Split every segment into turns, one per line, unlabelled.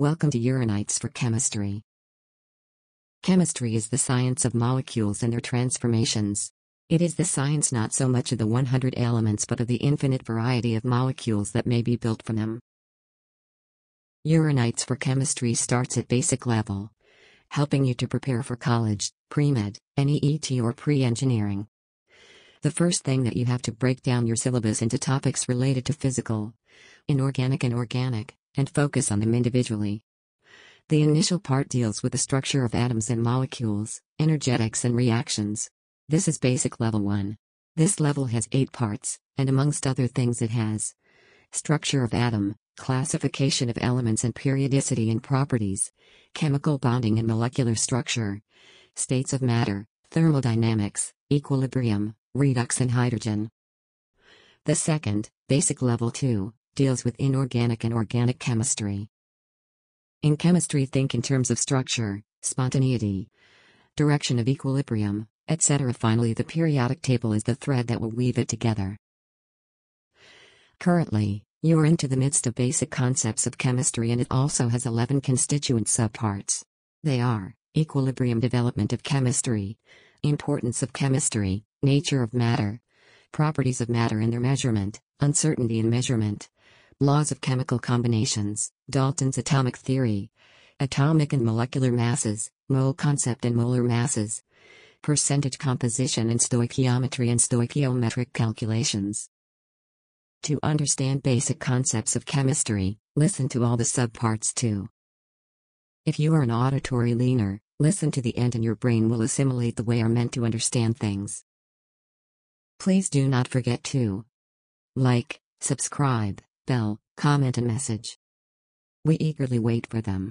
Welcome to Uranites for Chemistry. Chemistry is the science of molecules and their transformations. It is the science not so much of the 100 elements but of the infinite variety of molecules that may be built from them. Uranites for Chemistry starts at basic level, helping you to prepare for college, pre-med, NEET or pre-engineering. The first thing that you have to break down your syllabus into topics related to physical, inorganic and organic, and focus on them individually. The initial part deals with the structure of atoms and molecules, energetics and reactions. This is basic level 1. This level has 8 parts, and amongst other things it has structure of atom, classification of elements and periodicity and properties, chemical bonding and molecular structure, states of matter, thermodynamics, equilibrium, redox and hydrogen. The second, basic level 2, deals with inorganic and organic chemistry. In chemistry, think in terms of structure, spontaneity, direction of equilibrium, etc. Finally, the periodic table is the thread that will weave it together. Currently, you are into the midst of basic concepts of chemistry and it also has 11 constituent subparts. They are equilibrium development of chemistry, importance of chemistry, nature of matter, properties of matter and their measurement, uncertainty in measurement, Laws of chemical combinations, Dalton's atomic theory, atomic and molecular masses, mole concept and molar masses, percentage composition and stoichiometry and stoichiometric calculations. To understand basic concepts of chemistry, listen to all the subparts too. If you are an auditory learner, listen to the end and your brain will assimilate the way are meant to understand things. Please do not forget to like, subscribe, bell, comment and message. We eagerly wait for them.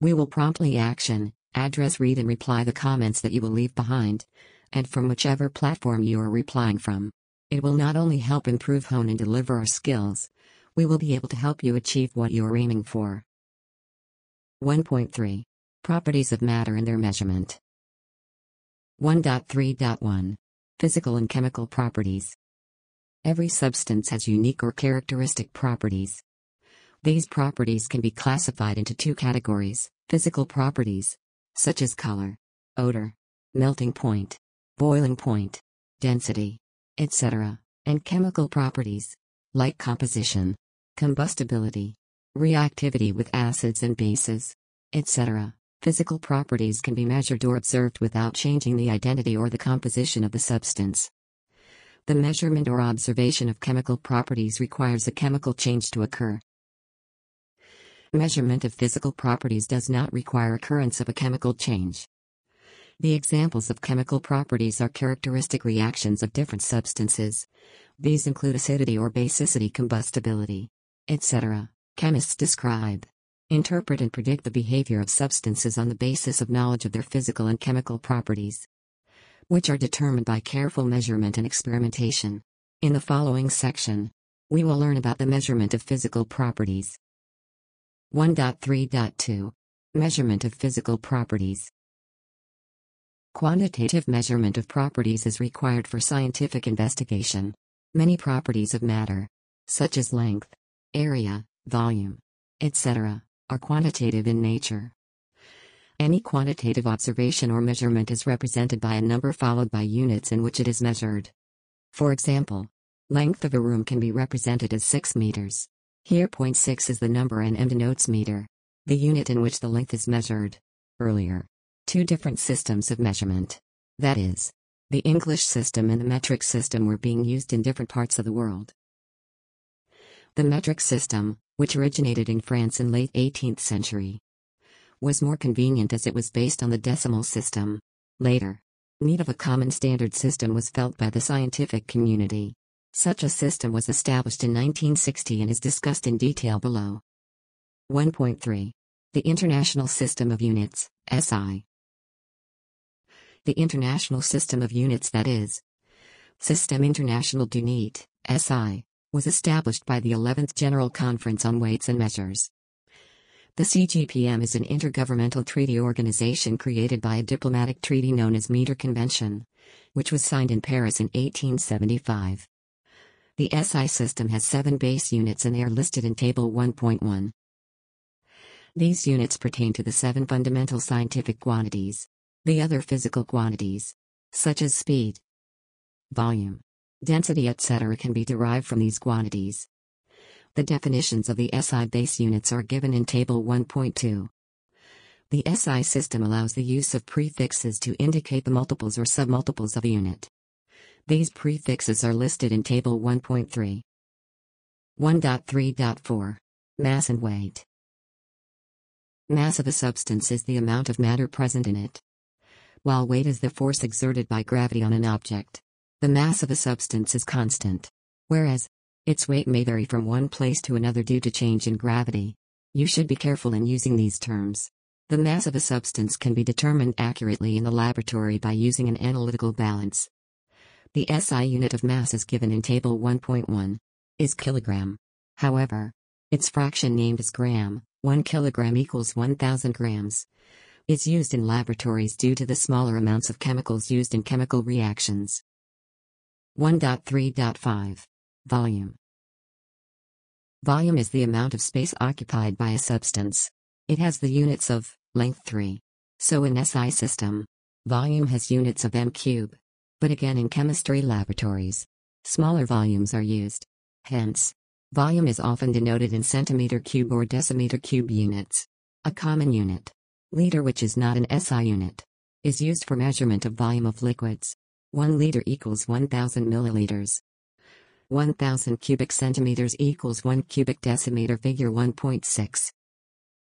We will promptly action, address read and reply the comments that you will leave behind, and from whichever platform you are replying from. It will not only help improve hone and deliver our skills, we will be able to help you achieve what you are aiming for. 1.3 Properties of Matter and Their Measurement 1.3.1 Physical and Chemical Properties Every substance has unique or characteristic properties. These properties can be classified into two categories physical properties, such as color, odor, melting point, boiling point, density, etc., and chemical properties, like composition, combustibility, reactivity with acids and bases, etc. Physical properties can be measured or observed without changing the identity or the composition of the substance. The measurement or observation of chemical properties requires a chemical change to occur. Measurement of physical properties does not require occurrence of a chemical change. The examples of chemical properties are characteristic reactions of different substances. These include acidity or basicity, combustibility, etc. Chemists describe, interpret, and predict the behavior of substances on the basis of knowledge of their physical and chemical properties which are determined by careful measurement and experimentation. In the following section, we will learn about the measurement of physical properties. 1.3.2 Measurement of physical properties. Quantitative measurement of properties is required for scientific investigation. Many properties of matter, such as length, area, volume, etc., are quantitative in nature. Any quantitative observation or measurement is represented by a number followed by units in which it is measured. For example, length of a room can be represented as 6 meters. Here 0.6 is the number and m denotes meter, the unit in which the length is measured. Earlier, two different systems of measurement, that is, the English system and the metric system were being used in different parts of the world. The metric system, which originated in France in late 18th century, was more convenient as it was based on the decimal system. Later, need of a common standard system was felt by the scientific community. Such a system was established in 1960 and is discussed in detail below. 1.3. The International System of Units, SI. The International System of Units that is, System International d'Unit, SI, was established by the 11th General Conference on Weights and Measures. The CGPM is an intergovernmental treaty organization created by a diplomatic treaty known as Meter Convention, which was signed in Paris in 1875. The SI system has seven base units and they are listed in Table 1.1. These units pertain to the seven fundamental scientific quantities. The other physical quantities, such as speed, volume, density, etc., can be derived from these quantities. The definitions of the SI base units are given in Table 1.2. The SI system allows the use of prefixes to indicate the multiples or submultiples of a unit. These prefixes are listed in Table 1.3. 1.3.4 Mass and weight. Mass of a substance is the amount of matter present in it, while weight is the force exerted by gravity on an object. The mass of a substance is constant, whereas its weight may vary from one place to another due to change in gravity. You should be careful in using these terms. The mass of a substance can be determined accurately in the laboratory by using an analytical balance. The SI unit of mass is given in Table 1.1 is kilogram. However, its fraction named as gram, 1 kilogram equals 1000 grams, is used in laboratories due to the smaller amounts of chemicals used in chemical reactions. 1.3.5 Volume Volume is the amount of space occupied by a substance. It has the units of length 3. So in SI system, volume has units of m cube. But again in chemistry laboratories, smaller volumes are used. Hence, volume is often denoted in centimeter cube or decimeter cube units. A common unit, liter which is not an SI unit, is used for measurement of volume of liquids. 1 liter equals 1000 milliliters. 1000 cubic centimeters equals 1 cubic decimeter figure 1.6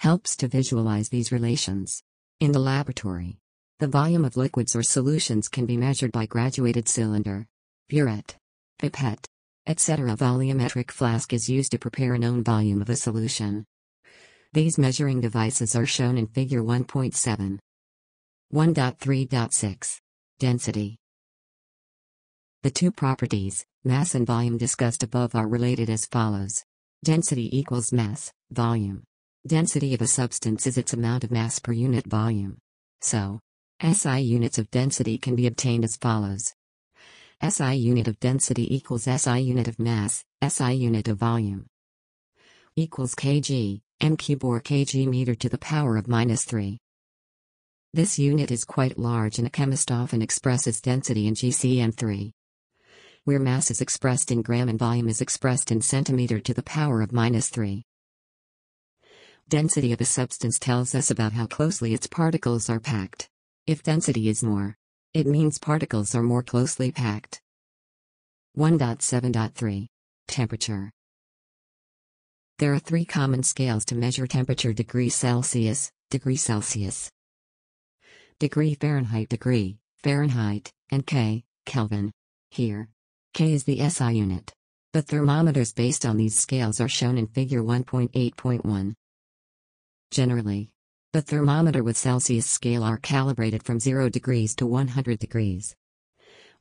helps to visualize these relations. In the laboratory, the volume of liquids or solutions can be measured by graduated cylinder, burette, pipette, etc. Volumetric flask is used to prepare a known volume of a solution. These measuring devices are shown in Figure 1.7. 1.3.6 Density The two properties, mass and volume discussed above are related as follows. Density equals mass, volume. Density of a substance is its amount of mass per unit volume. So, SI units of density can be obtained as follows. SI unit of density equals SI unit of mass, SI unit of volume. Equals kg, m cube or kg meter to the power of minus 3. This unit is quite large and a chemist often expresses density in GCM3. Where mass is expressed in gram and volume is expressed in centimeter to the power of minus 3. Density of a substance tells us about how closely its particles are packed. If density is more, it means particles are more closely packed. 1.7.3 Temperature There are three common scales to measure temperature degree Celsius, degree Celsius, degree Fahrenheit, degree Fahrenheit, and K, Kelvin. Here, K is the SI unit. The thermometers based on these scales are shown in Figure 1.8.1. Generally, the thermometer with Celsius scale are calibrated from 0 degrees to 100 degrees,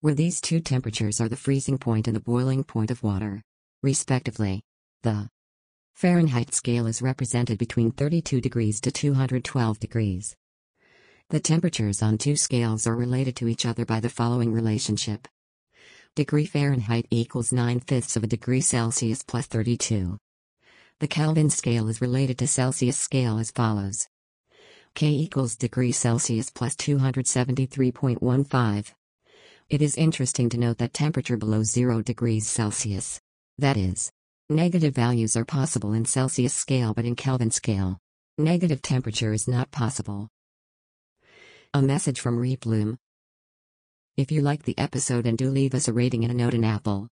where these two temperatures are the freezing point and the boiling point of water, respectively. The Fahrenheit scale is represented between 32 degrees to 212 degrees. The temperatures on two scales are related to each other by the following relationship. Degree Fahrenheit equals 9 fifths of a degree Celsius plus 32. The Kelvin scale is related to Celsius scale as follows. K equals degree Celsius plus 273.15. It is interesting to note that temperature below 0 degrees Celsius. That is, negative values are possible in Celsius scale but in Kelvin scale. Negative temperature is not possible. A message from Replume. If you like the episode and do leave us a rating and a note in Apple,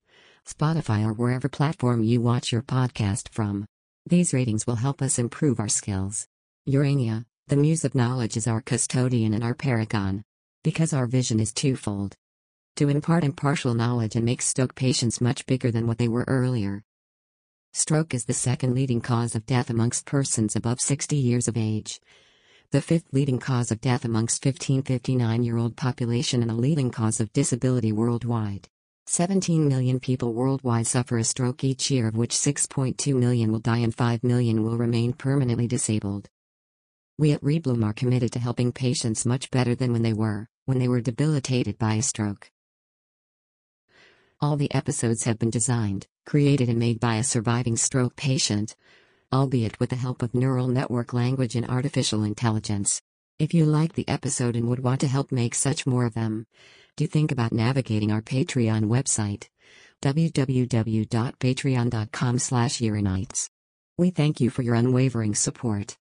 Spotify or wherever platform you watch your podcast from. These ratings will help us improve our skills. Urania, the muse of knowledge is our custodian and our paragon. Because our vision is twofold. To impart impartial knowledge and make stroke patients much bigger than what they were earlier. Stroke is the second leading cause of death amongst persons above 60 years of age. The fifth leading cause of death amongst 15 59 year old population and a leading cause of disability worldwide. 17 million people worldwide suffer a stroke each year, of which 6.2 million will die and 5 million will remain permanently disabled. We at Rebloom are committed to helping patients much better than when they were, when they were debilitated by a stroke. All the episodes have been designed, created, and made by a surviving stroke patient. Albeit with the help of neural network language and artificial intelligence. If you like the episode and would want to help make such more of them, do think about navigating our Patreon website www.patreon.com slash We thank you for your unwavering support.